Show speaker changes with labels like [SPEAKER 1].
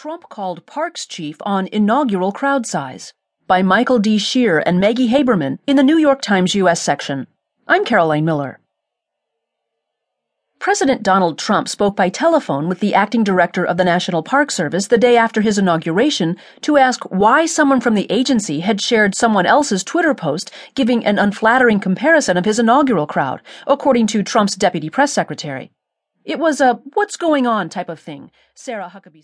[SPEAKER 1] Trump called Parks chief on inaugural crowd size by Michael D. Shear and Maggie Haberman in the New York Times U.S. section. I'm Caroline Miller. President Donald Trump spoke by telephone with the acting director of the National Park Service the day after his inauguration to ask why someone from the agency had shared someone else's Twitter post giving an unflattering comparison of his inaugural crowd, according to Trump's deputy press secretary. It was a what's going on type of thing, Sarah Huckabee